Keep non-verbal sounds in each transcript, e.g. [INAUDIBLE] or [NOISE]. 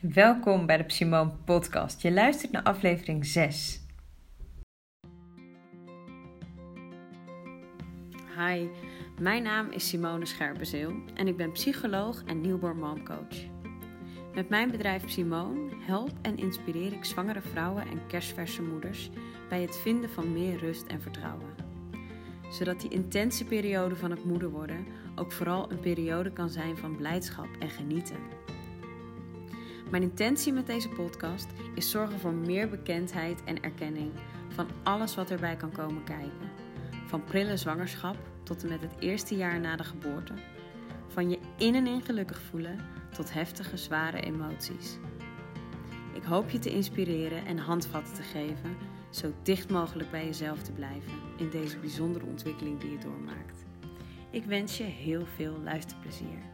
Welkom bij de Simone Podcast. Je luistert naar aflevering 6. Hi, mijn naam is Simone Scherpenzeel en ik ben psycholoog en newborn momcoach. Met mijn bedrijf Simone help en inspireer ik zwangere vrouwen en kerstverse moeders bij het vinden van meer rust en vertrouwen. Zodat die intense periode van het moeder worden ook vooral een periode kan zijn van blijdschap en genieten. Mijn intentie met deze podcast is zorgen voor meer bekendheid en erkenning van alles wat erbij kan komen kijken. Van prille zwangerschap tot en met het eerste jaar na de geboorte. Van je in en in gelukkig voelen tot heftige, zware emoties. Ik hoop je te inspireren en handvatten te geven, zo dicht mogelijk bij jezelf te blijven in deze bijzondere ontwikkeling die je doormaakt. Ik wens je heel veel luisterplezier.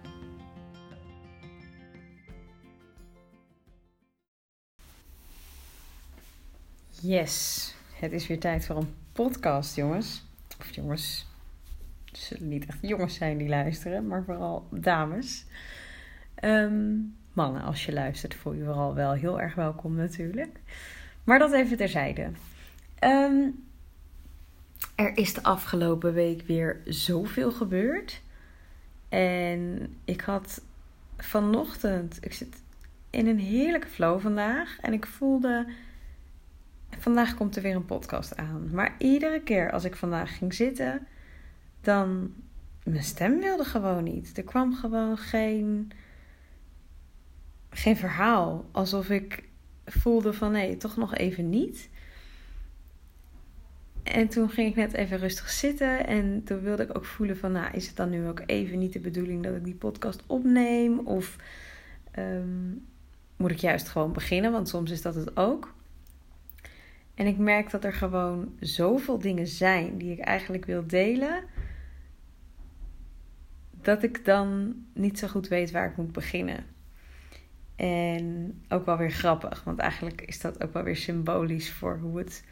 Yes, het is weer tijd voor een podcast, jongens. Of jongens, het zullen niet echt jongens zijn die luisteren, maar vooral dames. Ehm, mannen, als je luistert, voel je vooral wel heel erg welkom natuurlijk. Maar dat even terzijde. Um, er is de afgelopen week weer zoveel gebeurd. En ik had vanochtend, ik zit in een heerlijke flow vandaag. En ik voelde, vandaag komt er weer een podcast aan. Maar iedere keer als ik vandaag ging zitten, dan, mijn stem wilde gewoon niet. Er kwam gewoon geen, geen verhaal. Alsof ik voelde van nee, toch nog even niet. En toen ging ik net even rustig zitten. En toen wilde ik ook voelen van, nou, is het dan nu ook even niet de bedoeling dat ik die podcast opneem? Of um, moet ik juist gewoon beginnen? Want soms is dat het ook. En ik merk dat er gewoon zoveel dingen zijn die ik eigenlijk wil delen. Dat ik dan niet zo goed weet waar ik moet beginnen. En ook wel weer grappig, want eigenlijk is dat ook wel weer symbolisch voor hoe het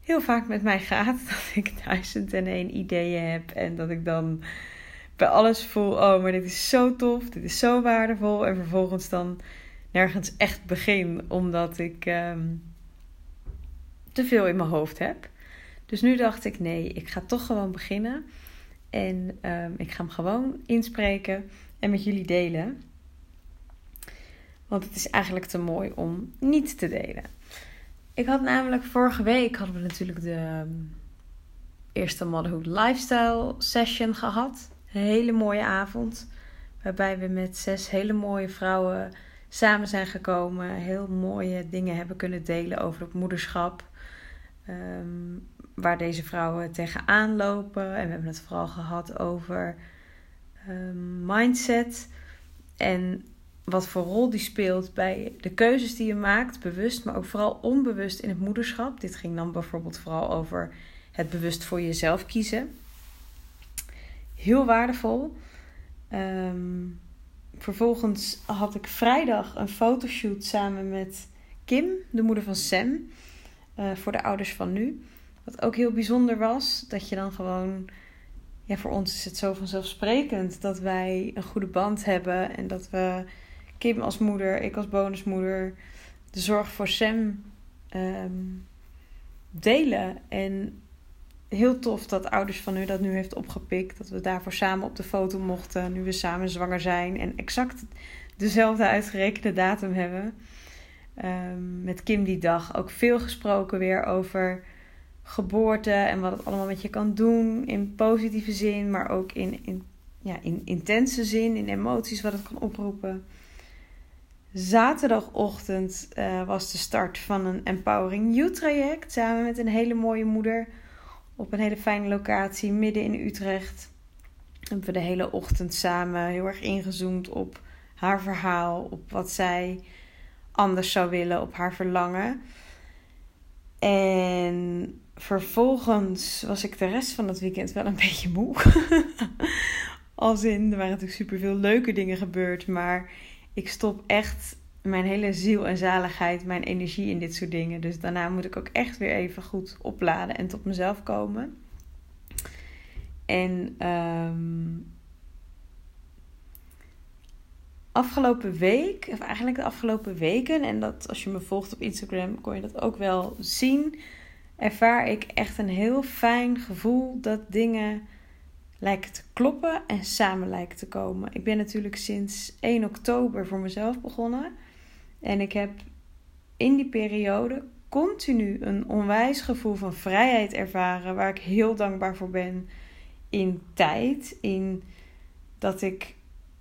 heel vaak met mij gaat. [LAUGHS] Dat ik duizend en één ideeën heb. En dat ik dan bij alles voel: oh, maar dit is zo tof, dit is zo waardevol. En vervolgens dan nergens echt begin, omdat ik um, te veel in mijn hoofd heb. Dus nu dacht ik: nee, ik ga toch gewoon beginnen. En um, ik ga hem gewoon inspreken en met jullie delen. Want het is eigenlijk te mooi om niet te delen. Ik had namelijk vorige week hadden we natuurlijk de ehm, eerste Motherhood Lifestyle Session gehad. Een hele mooie avond. Waarbij we met zes hele mooie vrouwen samen zijn gekomen. Heel mooie dingen hebben kunnen delen over het moederschap. Um, waar deze vrouwen tegenaan lopen. En we hebben het vooral gehad over um, mindset. En wat voor rol die speelt bij de keuzes die je maakt, bewust, maar ook vooral onbewust in het moederschap. Dit ging dan bijvoorbeeld vooral over het bewust voor jezelf kiezen. Heel waardevol. Um, vervolgens had ik vrijdag een fotoshoot samen met Kim, de moeder van Sam, uh, voor de ouders van nu. Wat ook heel bijzonder was, dat je dan gewoon ja, voor ons is het zo vanzelfsprekend dat wij een goede band hebben en dat we Kim als moeder, ik als bonusmoeder, de zorg voor Sam um, delen. En heel tof dat ouders van u dat nu heeft opgepikt. Dat we daarvoor samen op de foto mochten, nu we samen zwanger zijn. En exact dezelfde uitgerekende datum hebben. Um, met Kim die dag ook veel gesproken weer over geboorte en wat het allemaal met je kan doen. In positieve zin, maar ook in, in, ja, in intense zin, in emoties, wat het kan oproepen. Zaterdagochtend uh, was de start van een Empowering You traject. Samen met een hele mooie moeder. Op een hele fijne locatie midden in Utrecht. Hebben we de hele ochtend samen heel erg ingezoomd op haar verhaal. Op wat zij anders zou willen. Op haar verlangen. En vervolgens was ik de rest van het weekend wel een [LAUGHS] beetje moe. Als in, er waren natuurlijk superveel leuke dingen gebeurd. Maar ik stop echt mijn hele ziel en zaligheid, mijn energie in dit soort dingen. Dus daarna moet ik ook echt weer even goed opladen en tot mezelf komen. En um, afgelopen week, of eigenlijk de afgelopen weken, en dat als je me volgt op Instagram, kon je dat ook wel zien, ervaar ik echt een heel fijn gevoel dat dingen lijken te kloppen en samen lijken te komen. Ik ben natuurlijk sinds 1 oktober voor mezelf begonnen. En ik heb in die periode continu een onwijs gevoel van vrijheid ervaren, waar ik heel dankbaar voor ben. In tijd, in dat ik,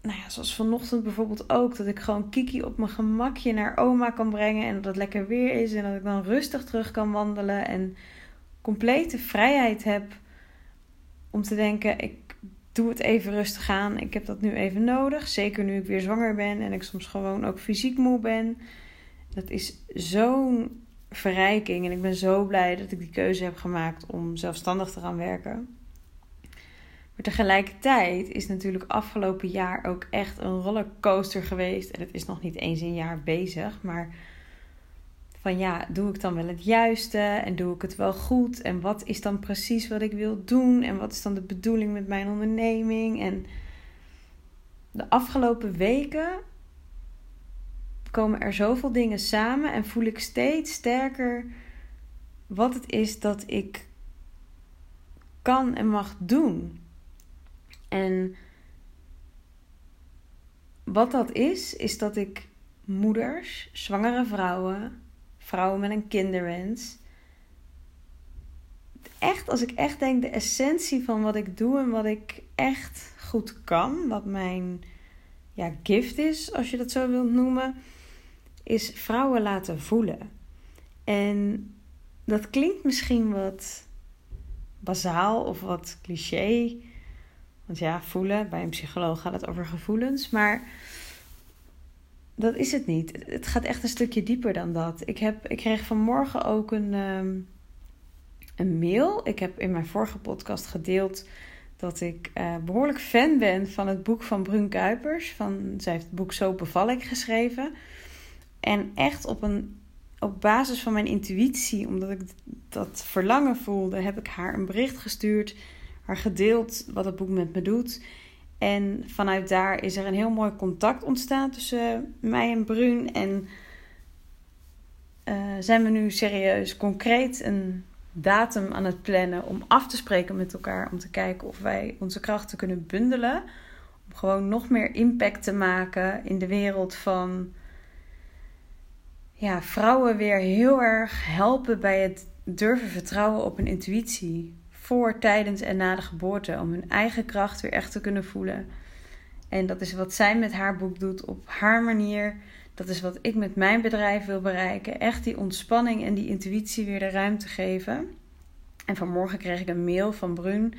nou ja, zoals vanochtend bijvoorbeeld ook, dat ik gewoon Kiki op mijn gemakje naar oma kan brengen en dat het lekker weer is en dat ik dan rustig terug kan wandelen en complete vrijheid heb om te denken: ik doe het even rustig aan. Ik heb dat nu even nodig. Zeker nu ik weer zwanger ben en ik soms gewoon ook fysiek moe ben. Dat is zo'n verrijking. En ik ben zo blij dat ik die keuze heb gemaakt om zelfstandig te gaan werken. Maar tegelijkertijd is natuurlijk afgelopen jaar ook echt een rollercoaster geweest. En het is nog niet eens een jaar bezig. Maar van ja, doe ik dan wel het juiste en doe ik het wel goed? En wat is dan precies wat ik wil doen? En wat is dan de bedoeling met mijn onderneming? En de afgelopen weken komen er zoveel dingen samen en voel ik steeds sterker wat het is dat ik kan en mag doen. En wat dat is, is dat ik moeders, zwangere vrouwen, vrouwen met een kinderwens. Echt, als ik echt denk, de essentie van wat ik doe en wat ik echt goed kan, wat mijn ja, gift is, als je dat zo wilt noemen, is vrouwen laten voelen. En dat klinkt misschien wat bazaal of wat cliché. Want ja, voelen, bij een psycholoog gaat het over gevoelens. Maar dat is het niet. Het gaat echt een stukje dieper dan dat. Ik, heb, ik kreeg vanmorgen ook een, ehm, een mail. Ik heb in mijn vorige podcast gedeeld dat ik uh, behoorlijk fan ben van het boek van Brun Kuipers. Van, zij heeft het boek Zo beval geschreven. En echt op, een, op basis van mijn intuïtie, omdat ik dat verlangen voelde, heb ik haar een bericht gestuurd. Haar gedeeld wat het boek met me doet. En vanuit daar is er een heel mooi contact ontstaan tussen mij en Brun. En uh, zijn we nu serieus concreet een datum aan het plannen om af te spreken met elkaar. Om te kijken of wij onze krachten kunnen bundelen. Om gewoon nog meer impact te maken in de wereld van ja, vrouwen weer heel erg helpen bij het durven vertrouwen op hun intuïtie voor, tijdens en na de geboorte. Om hun eigen kracht weer echt te kunnen voelen. En dat is wat zij met haar boek doet op haar manier. Dat is wat ik met mijn bedrijf wil bereiken. Echt die ontspanning en die intuïtie weer de ruimte geven. En vanmorgen kreeg ik een mail van Brun.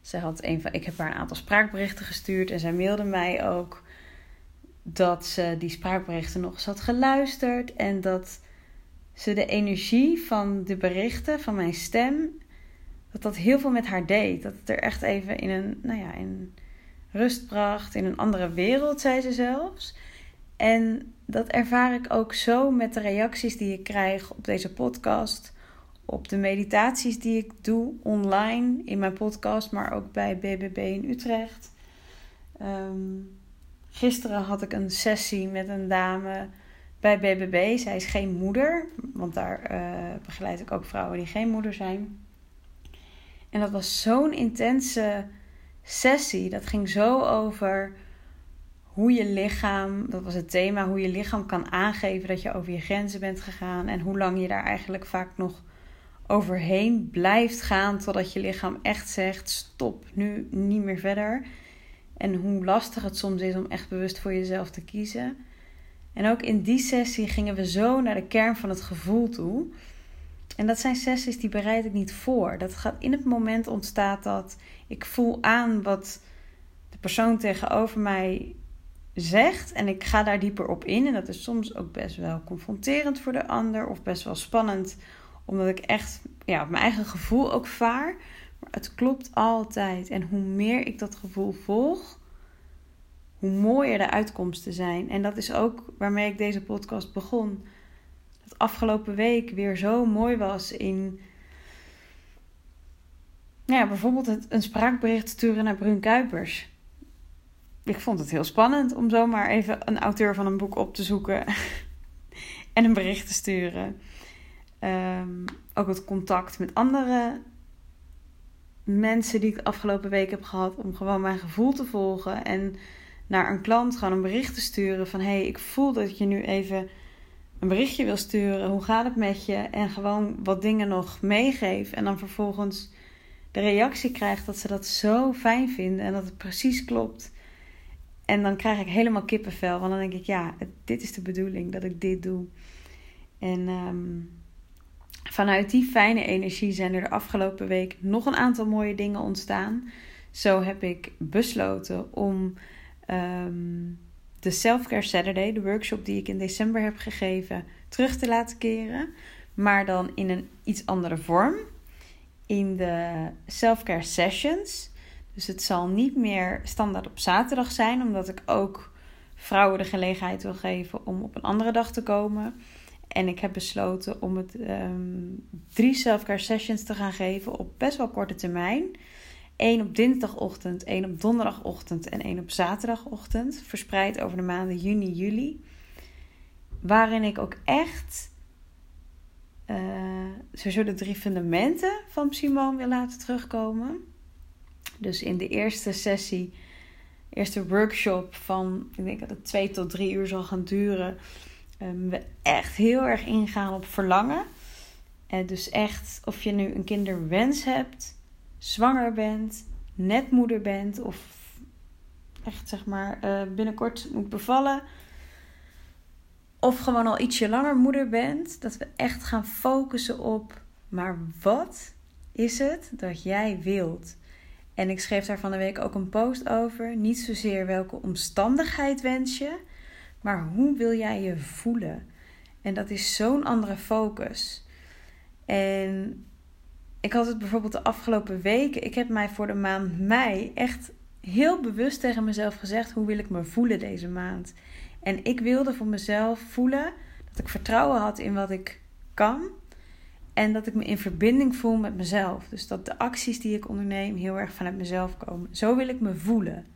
Zij had een van, ik heb haar een aantal spraakberichten gestuurd. En zij mailde mij ook dat ze die spraakberichten nog eens had geluisterd. En dat ze de energie van de berichten, van mijn stem, dat dat heel veel met haar deed. Dat het er echt even in een, nou ja, in rust bracht, in een andere wereld, zei ze zelfs. En dat ervaar ik ook zo met de reacties die ik krijg op deze podcast, op de meditaties die ik doe online in mijn podcast, maar ook bij BBB in Utrecht. Ehm, gisteren had ik een sessie met een dame bij BBB. Zij is geen moeder, want daar uh, begeleid ik ook vrouwen die geen moeder zijn. En dat was zo'n intense sessie. Dat ging zo over hoe je lichaam, dat was het thema, hoe je lichaam kan aangeven dat je over je grenzen bent gegaan. En hoe lang je daar eigenlijk vaak nog overheen blijft gaan totdat je lichaam echt zegt: stop, nu niet meer verder. En hoe lastig het soms is om echt bewust voor jezelf te kiezen. En ook in die sessie gingen we zo naar de kern van het gevoel toe. En dat zijn sessies die bereid ik niet voor. Dat gaat in het moment ontstaat dat ik voel aan wat de persoon tegenover mij zegt en ik ga daar dieper op in. En dat is soms ook best wel confronterend voor de ander of best wel spannend, omdat ik echt ja, mijn eigen gevoel ook vaar. Maar het klopt altijd. En hoe meer ik dat gevoel volg, hoe mooier de uitkomsten zijn. En dat is ook waarmee ik deze podcast begon afgelopen week weer zo mooi was in. Ja, bijvoorbeeld het, een spraakbericht sturen naar Brun Kuipers. ik vond het heel spannend om zomaar even een auteur van een boek op te zoeken [LAUGHS] en een bericht te sturen. Ehm, ook het contact met andere mensen die ik de afgelopen week heb gehad om gewoon mijn gevoel te volgen en naar een klant gewoon een bericht te sturen van hey, ik voel dat je nu even een berichtje wil sturen. Hoe gaat het met je? En gewoon wat dingen nog meegeef. En dan vervolgens de reactie krijgt dat ze dat zo fijn vinden en dat het precies klopt. En dan krijg ik helemaal kippenvel. Want dan denk ik, ja, dit is de bedoeling dat ik dit doe. En um, vanuit die fijne energie zijn er de afgelopen week nog een aantal mooie dingen ontstaan. Zo heb ik besloten om um, de Selfcare Saturday, de workshop die ik in december heb gegeven, terug te laten keren. Maar dan in een iets andere vorm. In de Selfcare Sessions. Dus het zal niet meer standaard op zaterdag zijn, omdat ik ook vrouwen de gelegenheid wil geven om op een andere dag te komen. En ik heb besloten om het um, drie selfcare sessions te gaan geven op best wel korte termijn. Eén op dinsdagochtend, één op donderdagochtend en één op zaterdagochtend. Verspreid over de maanden juni, juli. Waarin ik ook echt uh, sowieso de drie fundamenten van Simone wil laten terugkomen. Dus in de eerste sessie, eerste workshop van, ik denk dat het twee tot drie uur zal gaan duren um, we echt heel erg ingaan op verlangen. En dus echt, of je nu een kinderwens hebt, zwanger bent, net moeder bent of echt zeg maar uh, binnenkort moet bevallen. Of gewoon al ietsje langer moeder bent. Dat we echt gaan focussen op, maar wat is het dat jij wilt? En ik schreef daar van de week ook een post over. Niet zozeer welke omstandigheid wens je, maar hoe wil jij je voelen? En dat is zo'n andere focus. En ik had het bijvoorbeeld de afgelopen weken. Ik heb mij voor de maand mei echt heel bewust tegen mezelf gezegd: hoe wil ik me voelen deze maand? En ik wilde voor mezelf voelen dat ik vertrouwen had in wat ik kan. En dat ik me in verbinding voel met mezelf. Dus dat de acties die ik onderneem heel erg vanuit mezelf komen. Zo wil ik me voelen.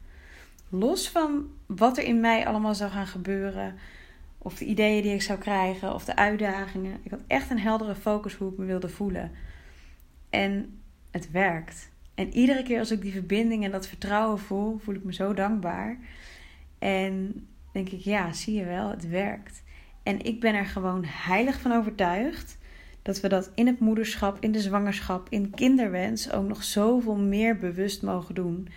Los van wat er in mij allemaal zou gaan gebeuren. Of de ideeën die ik zou krijgen. Of de uitdagingen. Ik had echt een heldere focus hoe ik me wilde voelen. En het werkt. En iedere keer als ik die verbinding en dat vertrouwen voel, voel ik me zo dankbaar. En denk ik, ja, zie je wel, het werkt. En ik ben er gewoon heilig van overtuigd dat we dat in het moederschap, in de zwangerschap, in kinderwens ook nog zoveel meer bewust mogen doen.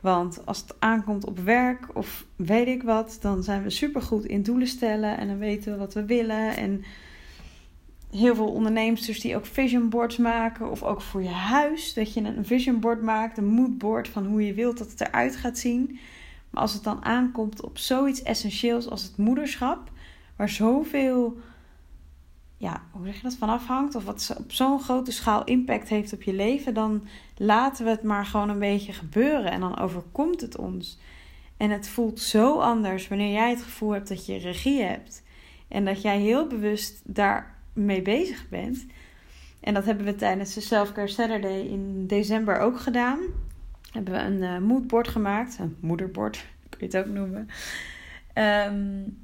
Want als het aankomt op werk of weet ik wat, dan zijn we supergoed in doelen stellen en dan weten we wat we willen. En heel veel ondernemers die ook vision boards maken, of ook voor je huis, dat je een vision board maakt, een moodboard van hoe je wilt dat het eruit gaat zien. Maar als het dan aankomt op zoiets essentieels als het moederschap, waar zoveel ja, hoe zeg je dat, van afhangt. Of wat op zo'n grote schaal impact heeft op je leven. Dan laten we het maar gewoon een beetje gebeuren. En dan overkomt het ons. En het voelt zo anders wanneer jij het gevoel hebt dat je regie hebt. En dat jij heel bewust daarmee bezig bent. En dat hebben we tijdens de Self-Care Saturday in december ook gedaan. Hebben we een uh, moodboard gemaakt. Een moederbord, [LAUGHS] kun je het ook noemen. Um,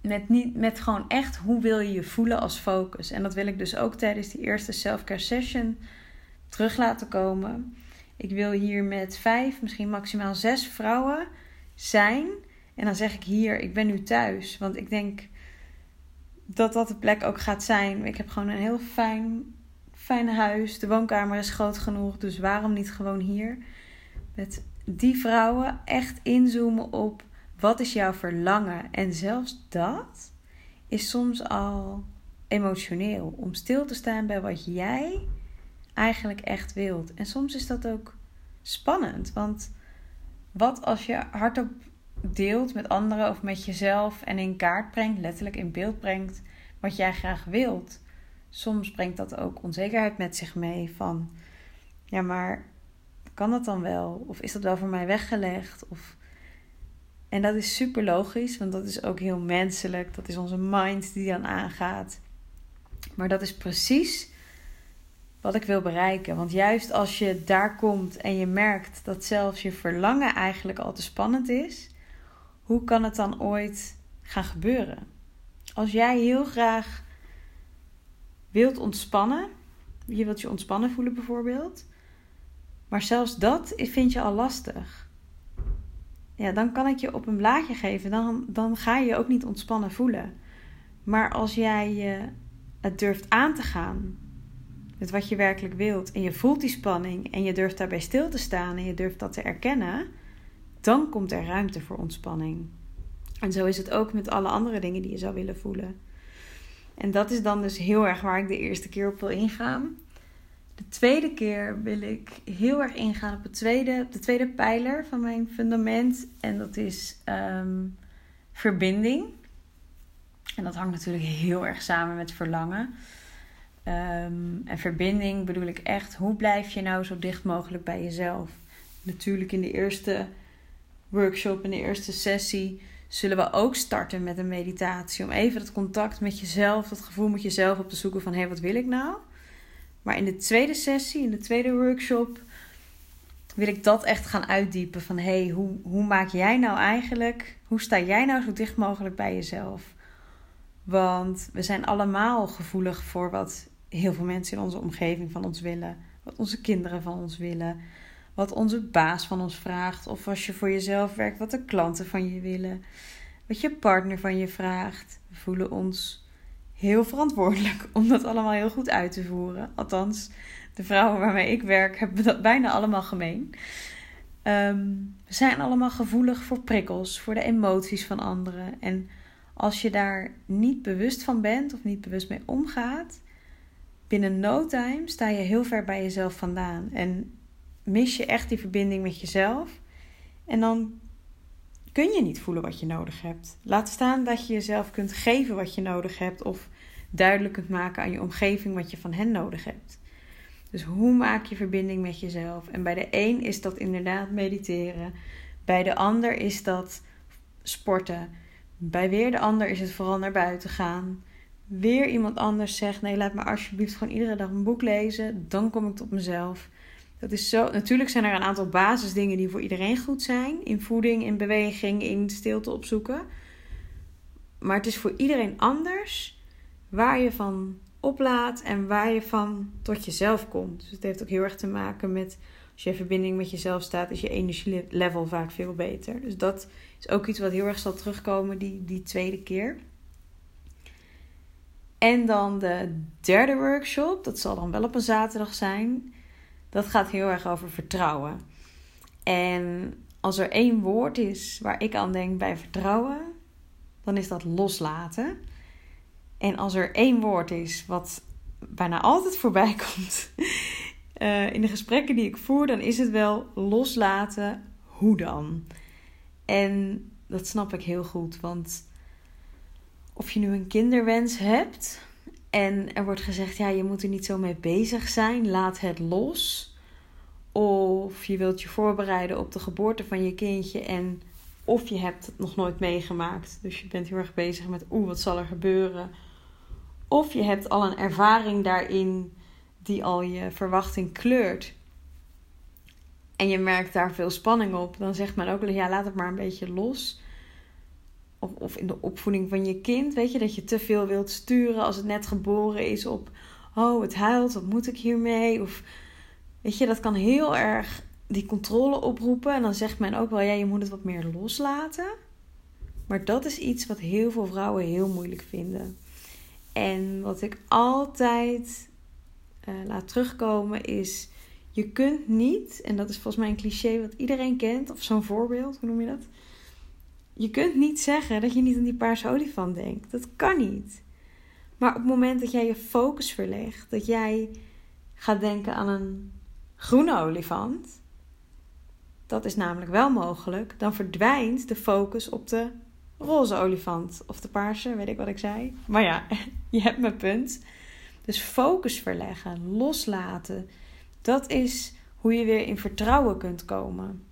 met, niet, met gewoon echt hoe wil je je voelen als focus. En dat wil ik dus ook tijdens die eerste self-care session terug laten komen. Ik wil hier met vijf, misschien maximaal zes vrouwen zijn. En dan zeg ik hier, ik ben nu thuis. Want ik denk dat dat de plek ook gaat zijn. Ik heb gewoon een heel fijn, fijn huis. De woonkamer is groot genoeg. Dus waarom niet gewoon hier? Met die vrouwen echt inzoomen op wat is jouw verlangen? En zelfs dat is soms al emotioneel. Om stil te staan bij wat jij eigenlijk echt wilt. En soms is dat ook spannend. Want wat als je hardop deelt met anderen of met jezelf en in kaart brengt, letterlijk in beeld brengt, wat jij graag wilt. Soms brengt dat ook onzekerheid met zich mee van, ja maar kan dat dan wel? Of is dat wel voor mij weggelegd? Of en dat is super logisch, want dat is ook heel menselijk. Dat is onze mind die dan aangaat. Maar dat is precies wat ik wil bereiken. Want juist als je daar komt en je merkt dat zelfs je verlangen eigenlijk al te spannend is, hoe kan het dan ooit gaan gebeuren? Als jij heel graag wilt ontspannen, je wilt je ontspannen voelen bijvoorbeeld, maar zelfs dat vind je al lastig. Ja, dan kan ik je op een blaadje geven. Dan, dan ga je ook niet ontspannen voelen. Maar als jij je het durft aan te gaan met wat je werkelijk wilt en je voelt die spanning en je durft daarbij stil te staan en je durft dat te erkennen, dan komt er ruimte voor ontspanning. En zo is het ook met alle andere dingen die je zou willen voelen. En dat is dan dus heel erg waar ik de eerste keer op wil ingaan. De tweede keer wil ik heel erg ingaan op, het tweede, de tweede pijler van mijn fundament. En dat is ehm, verbinding. En dat hangt natuurlijk heel erg samen met verlangen. Ehm, en verbinding bedoel ik echt, hoe blijf je nou zo dicht mogelijk bij jezelf? Natuurlijk in de eerste workshop, in de eerste sessie, zullen we ook starten met een meditatie. Om even dat contact met jezelf, dat gevoel met jezelf op te zoeken van hé, hey, wat wil ik nou? Maar in de tweede sessie, in de tweede workshop, wil ik dat echt gaan uitdiepen. Van hé, hey, hoe, hoe maak jij nou eigenlijk, hoe sta jij nou zo dicht mogelijk bij jezelf? Want we zijn allemaal gevoelig voor wat heel veel mensen in onze omgeving van ons willen. Wat onze kinderen van ons willen. Wat onze baas van ons vraagt. Of als je voor jezelf werkt, wat de klanten van je willen. Wat je partner van je vraagt. We voelen ons heel verantwoordelijk om dat allemaal heel goed uit te voeren. Althans, de vrouwen waarmee ik werk hebben dat bijna allemaal gemeen. Ehm, we zijn allemaal gevoelig voor prikkels, voor de emoties van anderen. En als je daar niet bewust van bent of niet bewust mee omgaat, binnen no time sta je heel ver bij jezelf vandaan. En mis je echt die verbinding met jezelf. En dan kun je niet voelen wat je nodig hebt. Laat staan dat je jezelf kunt geven wat je nodig hebt. Of duidelijk kunt maken aan je omgeving wat je van hen nodig hebt. Dus hoe maak je verbinding met jezelf? En bij de een is dat inderdaad mediteren. Bij de ander is dat sporten. Bij weer de ander is het vooral naar buiten gaan. Weer iemand anders zegt: nee, laat me alsjeblieft gewoon iedere dag een boek lezen. Dan kom ik tot mezelf. Dat is zo. Natuurlijk zijn er een aantal basisdingen die voor iedereen goed zijn: in voeding, in beweging, in stilte opzoeken. Maar het is voor iedereen anders waar je van oplaat en waar je van tot jezelf komt. Dus het heeft ook heel erg te maken met als je in verbinding met jezelf staat, is je energielevel vaak veel beter. Dus dat is ook iets wat heel erg zal terugkomen die, die tweede keer. En dan de derde workshop, dat zal dan wel op een zaterdag zijn. Dat gaat heel erg over vertrouwen. En als er één woord is waar ik aan denk bij vertrouwen, dan is dat loslaten. En als er één woord is wat bijna altijd voorbij [LAUGHS] komt uh, in de gesprekken die ik voer, dan is het wel loslaten. Hoe dan? En dat snap ik heel goed, want of je nu een kinderwens hebt en er wordt gezegd: ja, je moet er niet zo mee bezig zijn, laat het los. Of je wilt je voorbereiden op de geboorte van je kindje en of je hebt het nog nooit meegemaakt. Dus je bent heel erg bezig met oeh, wat zal er gebeuren? Of je hebt al een ervaring daarin die al je verwachting kleurt. En je merkt daar veel spanning op. Dan zegt men ook, ja, laat het maar een beetje los. Of, in de opvoeding van je kind, weet je, dat je te veel wilt sturen als het net geboren is op, oh, het huilt, wat moet ik hiermee? Of, weet je, dat kan heel erg die controle oproepen. En dan zegt men ook wel, ja, je moet het wat meer loslaten. Maar dat is iets wat heel veel vrouwen heel moeilijk vinden. En wat ik altijd uh, laat terugkomen is: je kunt niet, en dat is volgens mij een cliché wat iedereen kent, of zo'n voorbeeld, hoe noem je dat? Je kunt niet zeggen dat je niet aan die paarse olifant denkt. Dat kan niet. Maar op het moment dat jij je focus verlegt, dat jij gaat denken aan een groene olifant, dat is namelijk wel mogelijk, dan verdwijnt de focus op de roze olifant of de paarse, weet ik wat ik zei. Maar ja, [LAUGHS] je hebt mijn punt. Dus focus verleggen, loslaten. Dat is hoe je weer in vertrouwen kunt komen.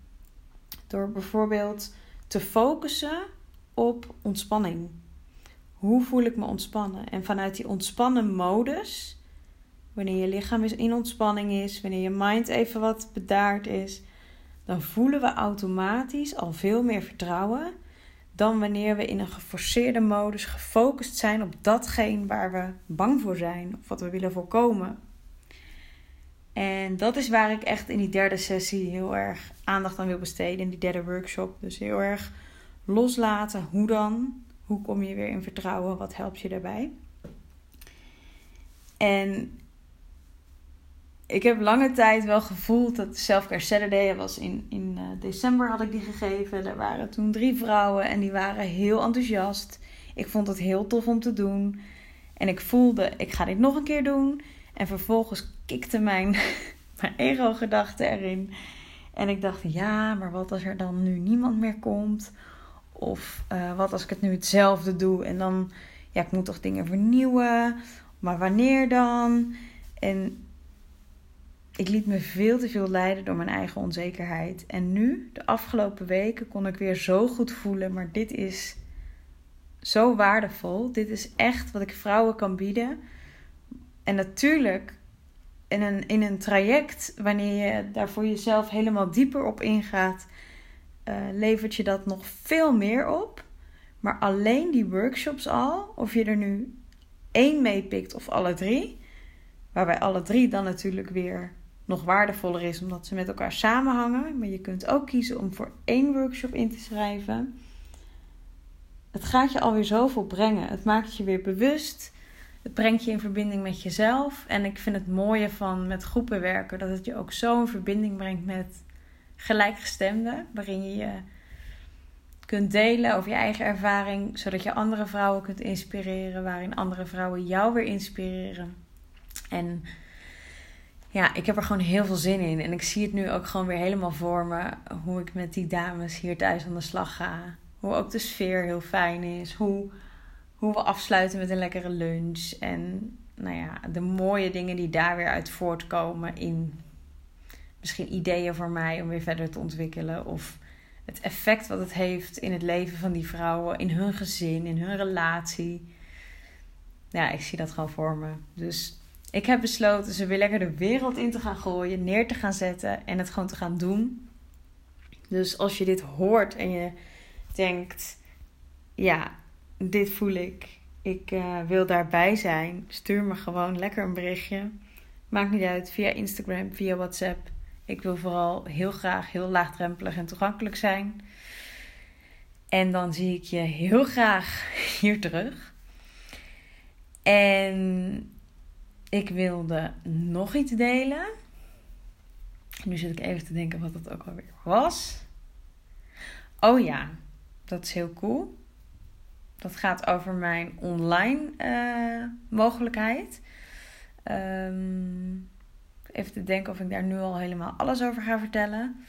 Door bijvoorbeeld te focussen op ontspanning. Hoe voel ik me ontspannen? En vanuit die ontspannen modus wanneer je lichaam in ontspanning is, wanneer je mind even wat bedaard is, dan voelen we automatisch al veel meer vertrouwen dan wanneer we in een geforceerde modus gefocust zijn op datgene waar we bang voor zijn of wat we willen voorkomen. En dat is waar ik echt in die derde sessie heel erg aandacht aan wil besteden, in die derde workshop. Dus heel erg loslaten. Hoe dan? Hoe kom je weer in vertrouwen? Wat helpt je daarbij? En ik heb lange tijd wel gevoeld dat Selfcare Saturday was in, in uh, december had ik die gegeven. Er waren toen drie vrouwen en die waren heel enthousiast. Ik vond het heel tof om te doen. En ik voelde, ik ga dit nog een keer doen. En vervolgens kikte mijn, [LAUGHS] mijn ego-gedachte erin. En ik dacht, ja, maar wat als er dan nu niemand meer komt? Of uh, wat als ik het nu hetzelfde doe en dan, ja, ik moet toch dingen vernieuwen. Maar wanneer dan? En ik liet me veel te veel leiden door mijn eigen onzekerheid. En nu, de afgelopen weken, kon ik weer zo goed voelen. Maar dit is zo waardevol. Dit is echt wat ik vrouwen kan bieden. En natuurlijk, in een, in een traject, wanneer je daar voor jezelf helemaal dieper op ingaat, uh, levert je dat nog veel meer op. Maar alleen die workshops al, of je er nu één meepikt of alle drie, waarbij alle drie dan natuurlijk weer nog waardevoller is omdat ze met elkaar samenhangen. Maar je kunt ook kiezen om voor één workshop in te schrijven. Het gaat je alweer zoveel brengen. Het maakt je weer bewust. Het brengt je in verbinding met jezelf. En ik vind het mooie van met groepen werken dat het je ook zo in verbinding brengt met gelijkgestemden. Waarin je je kunt delen over je eigen ervaring, zodat je andere vrouwen kunt inspireren. Waarin andere vrouwen jou weer inspireren. En ja, ik heb er gewoon heel veel zin in. En ik zie het nu ook gewoon weer helemaal voor me. Hoe ik met die dames hier thuis aan de slag ga. Hoe ook de sfeer heel fijn is. Hoe, hoe we afsluiten met een lekkere lunch. En nou ja, de mooie dingen die daar weer uit voortkomen. In misschien ideeën voor mij om weer verder te ontwikkelen. Of het effect wat het heeft in het leven van die vrouwen. In hun gezin, in hun relatie. Ja, ik zie dat gewoon voor me. Dus ik heb besloten ze weer lekker de wereld in te gaan gooien, neer te gaan zetten en het gewoon te gaan doen. Dus als je dit hoort en je denkt: ja, dit voel ik, ik uh, wil daarbij zijn, stuur me gewoon lekker een berichtje. Maakt niet uit, via Instagram, via WhatsApp. Ik wil vooral heel graag heel laagdrempelig en toegankelijk zijn. En dan zie ik je heel graag [LAUGHS] hier terug. En ik wilde nog iets delen. Nu zit ik even te denken wat dat ook alweer was. Oh ja, dat is heel cool. Dat gaat over mijn online uh, mogelijkheid. Um, even te denken of ik daar nu al helemaal alles over ga vertellen.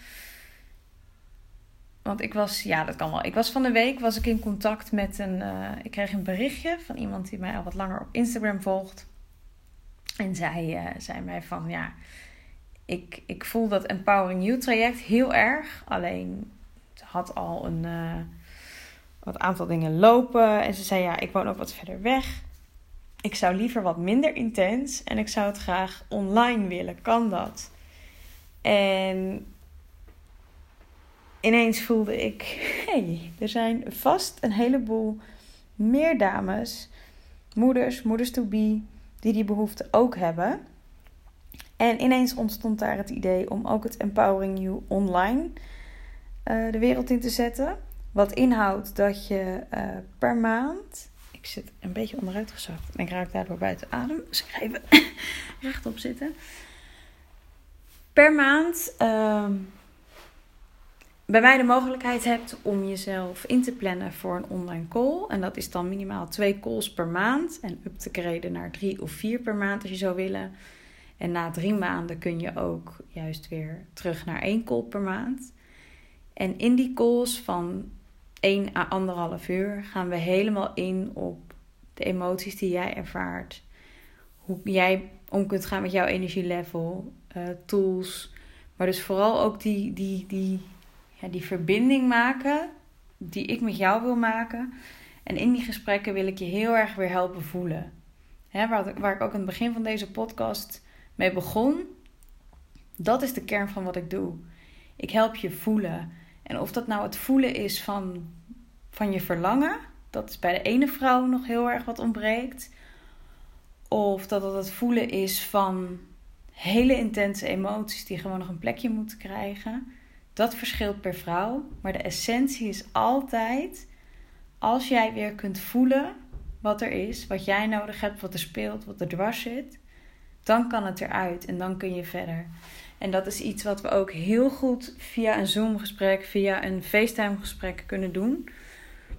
Want ik was, ja, dat kan wel. Ik was van de week was ik in contact met een. Uh, ik kreeg een berichtje van iemand die mij al wat langer op Instagram volgt. En zij uh, zei mij van ja, ik, ik voel dat Empowering You traject heel erg. Alleen ze had al een wat aantal dingen lopen. En ze zei ja, ik woon ook wat verder weg. Ik zou liever wat minder intens en ik zou het graag online willen. Kan dat? En ineens voelde ik: hey, er zijn vast een heleboel meer dames, moeders, moeders to be die die behoefte ook hebben. En ineens ontstond daar het idee om ook het Empowering You online uh, de wereld in te zetten. Wat inhoudt dat je uh, per maand. Ik zit een beetje onderuit gezakt en ik raak daardoor buiten adem. Dus ik ga [LAUGHS] rechtop zitten. Per maand uh, bij mij de mogelijkheid hebt om jezelf in te plannen voor een online call. En dat is dan minimaal twee calls per maand. En up te kreden naar drie of vier per maand als je zou willen. En na drie maanden kun je ook juist weer terug naar één call per maand. En in die calls van 1 à anderhalf uur gaan we helemaal in op de emoties die jij ervaart. Hoe jij om kunt gaan met jouw energielevel, uh, tools. Maar dus vooral ook die, die, die ja, die verbinding maken die ik met jou wil maken. En in die gesprekken wil ik je heel erg weer helpen voelen. hè, waar, waar ik ook aan het begin van deze podcast mee begon, dat is de kern van wat ik doe. Ik help je voelen. En of dat nou het voelen is van, van je verlangen, dat is bij de ene vrouw nog heel erg wat ontbreekt. Of dat het het voelen is van hele intense emoties die gewoon nog een plekje moeten krijgen. Dat verschilt per vrouw. Maar de essentie is altijd als jij weer kunt voelen wat er is, wat jij nodig hebt, wat er speelt, wat er dwars zit, dan kan het eruit en dan kun je verder. En dat is iets wat we ook heel goed via een Zoom-gesprek, via een FaceTime-gesprek kunnen doen.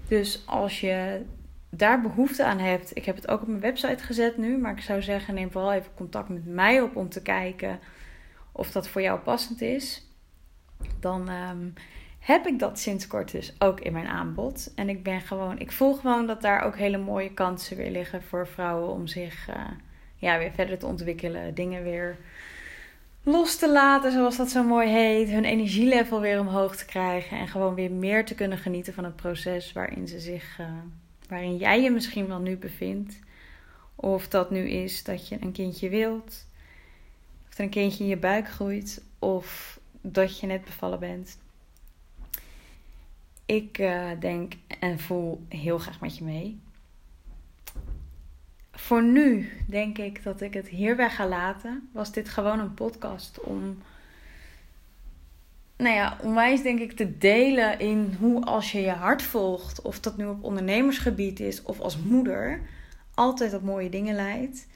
Dus als je daar behoefte aan hebt, ik heb het ook op mijn website gezet nu, maar ik zou zeggen: neem vooral even contact met mij op om te kijken of dat voor jou passend is. Dan ehm, heb ik dat sinds kort dus ook in mijn aanbod. En ik ben gewoon, ik voel gewoon dat daar ook hele mooie kansen weer liggen voor vrouwen om zich uh, ja, weer verder te ontwikkelen, dingen weer los te laten, zoals dat zo mooi heet. Hun energielevel weer omhoog te krijgen. En gewoon weer meer te kunnen genieten van het proces waarin ze zich, uh, waarin jij je misschien wel nu bevindt. Of dat nu is dat je een kindje wilt. Of er een kindje in je buik groeit. Of dat je net bevallen bent. Ik uh, denk en voel heel graag met je mee voor nu denk ik dat ik het hierbij ga laten. Was dit gewoon een podcast om, nou ja, onwijs denk ik te delen in hoe als je je hart volgt, of dat nu op ondernemersgebied is of als moeder, altijd op mooie dingen leidt.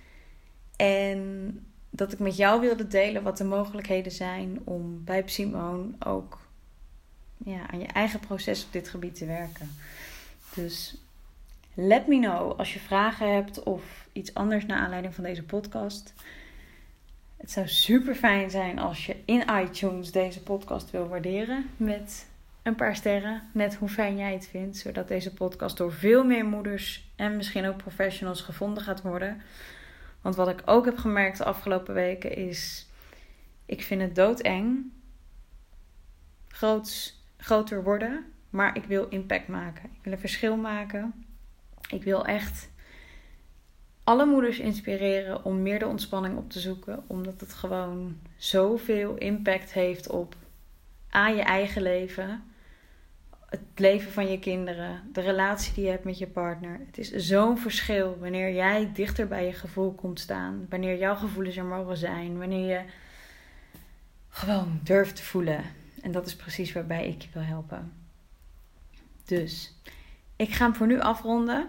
En dat ik met jou wilde delen wat de mogelijkheden zijn om bij Simone ook ja, aan je eigen proces op dit gebied te werken. Dus Let me know als je vragen hebt of iets anders naar aanleiding van deze podcast. Het zou super fijn zijn als je in iTunes deze podcast wil waarderen met een paar sterren. Net hoe fijn jij het vindt, zodat deze podcast door veel meer moeders en misschien ook professionals gevonden gaat worden. Want wat ik ook heb gemerkt de afgelopen weken is: ik vind het doodeng. Groots, groter worden, maar ik wil impact maken. Ik wil een verschil maken. Ik wil echt alle moeders inspireren om meer de ontspanning op te zoeken. Omdat het gewoon zoveel impact heeft op aan je eigen leven. Het leven van je kinderen. De relatie die je hebt met je partner. Het is zo'n verschil wanneer jij dichter bij je gevoel komt staan. Wanneer jouw gevoelens er mogen zijn. Wanneer je gewoon durft te voelen. En dat is precies waarbij ik je wil helpen. Dus ik ga hem voor nu afronden.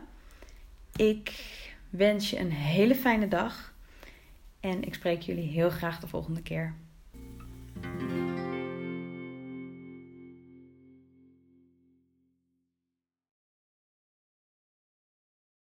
Ik wens je een hele fijne dag. En ik spreek jullie heel graag de volgende keer.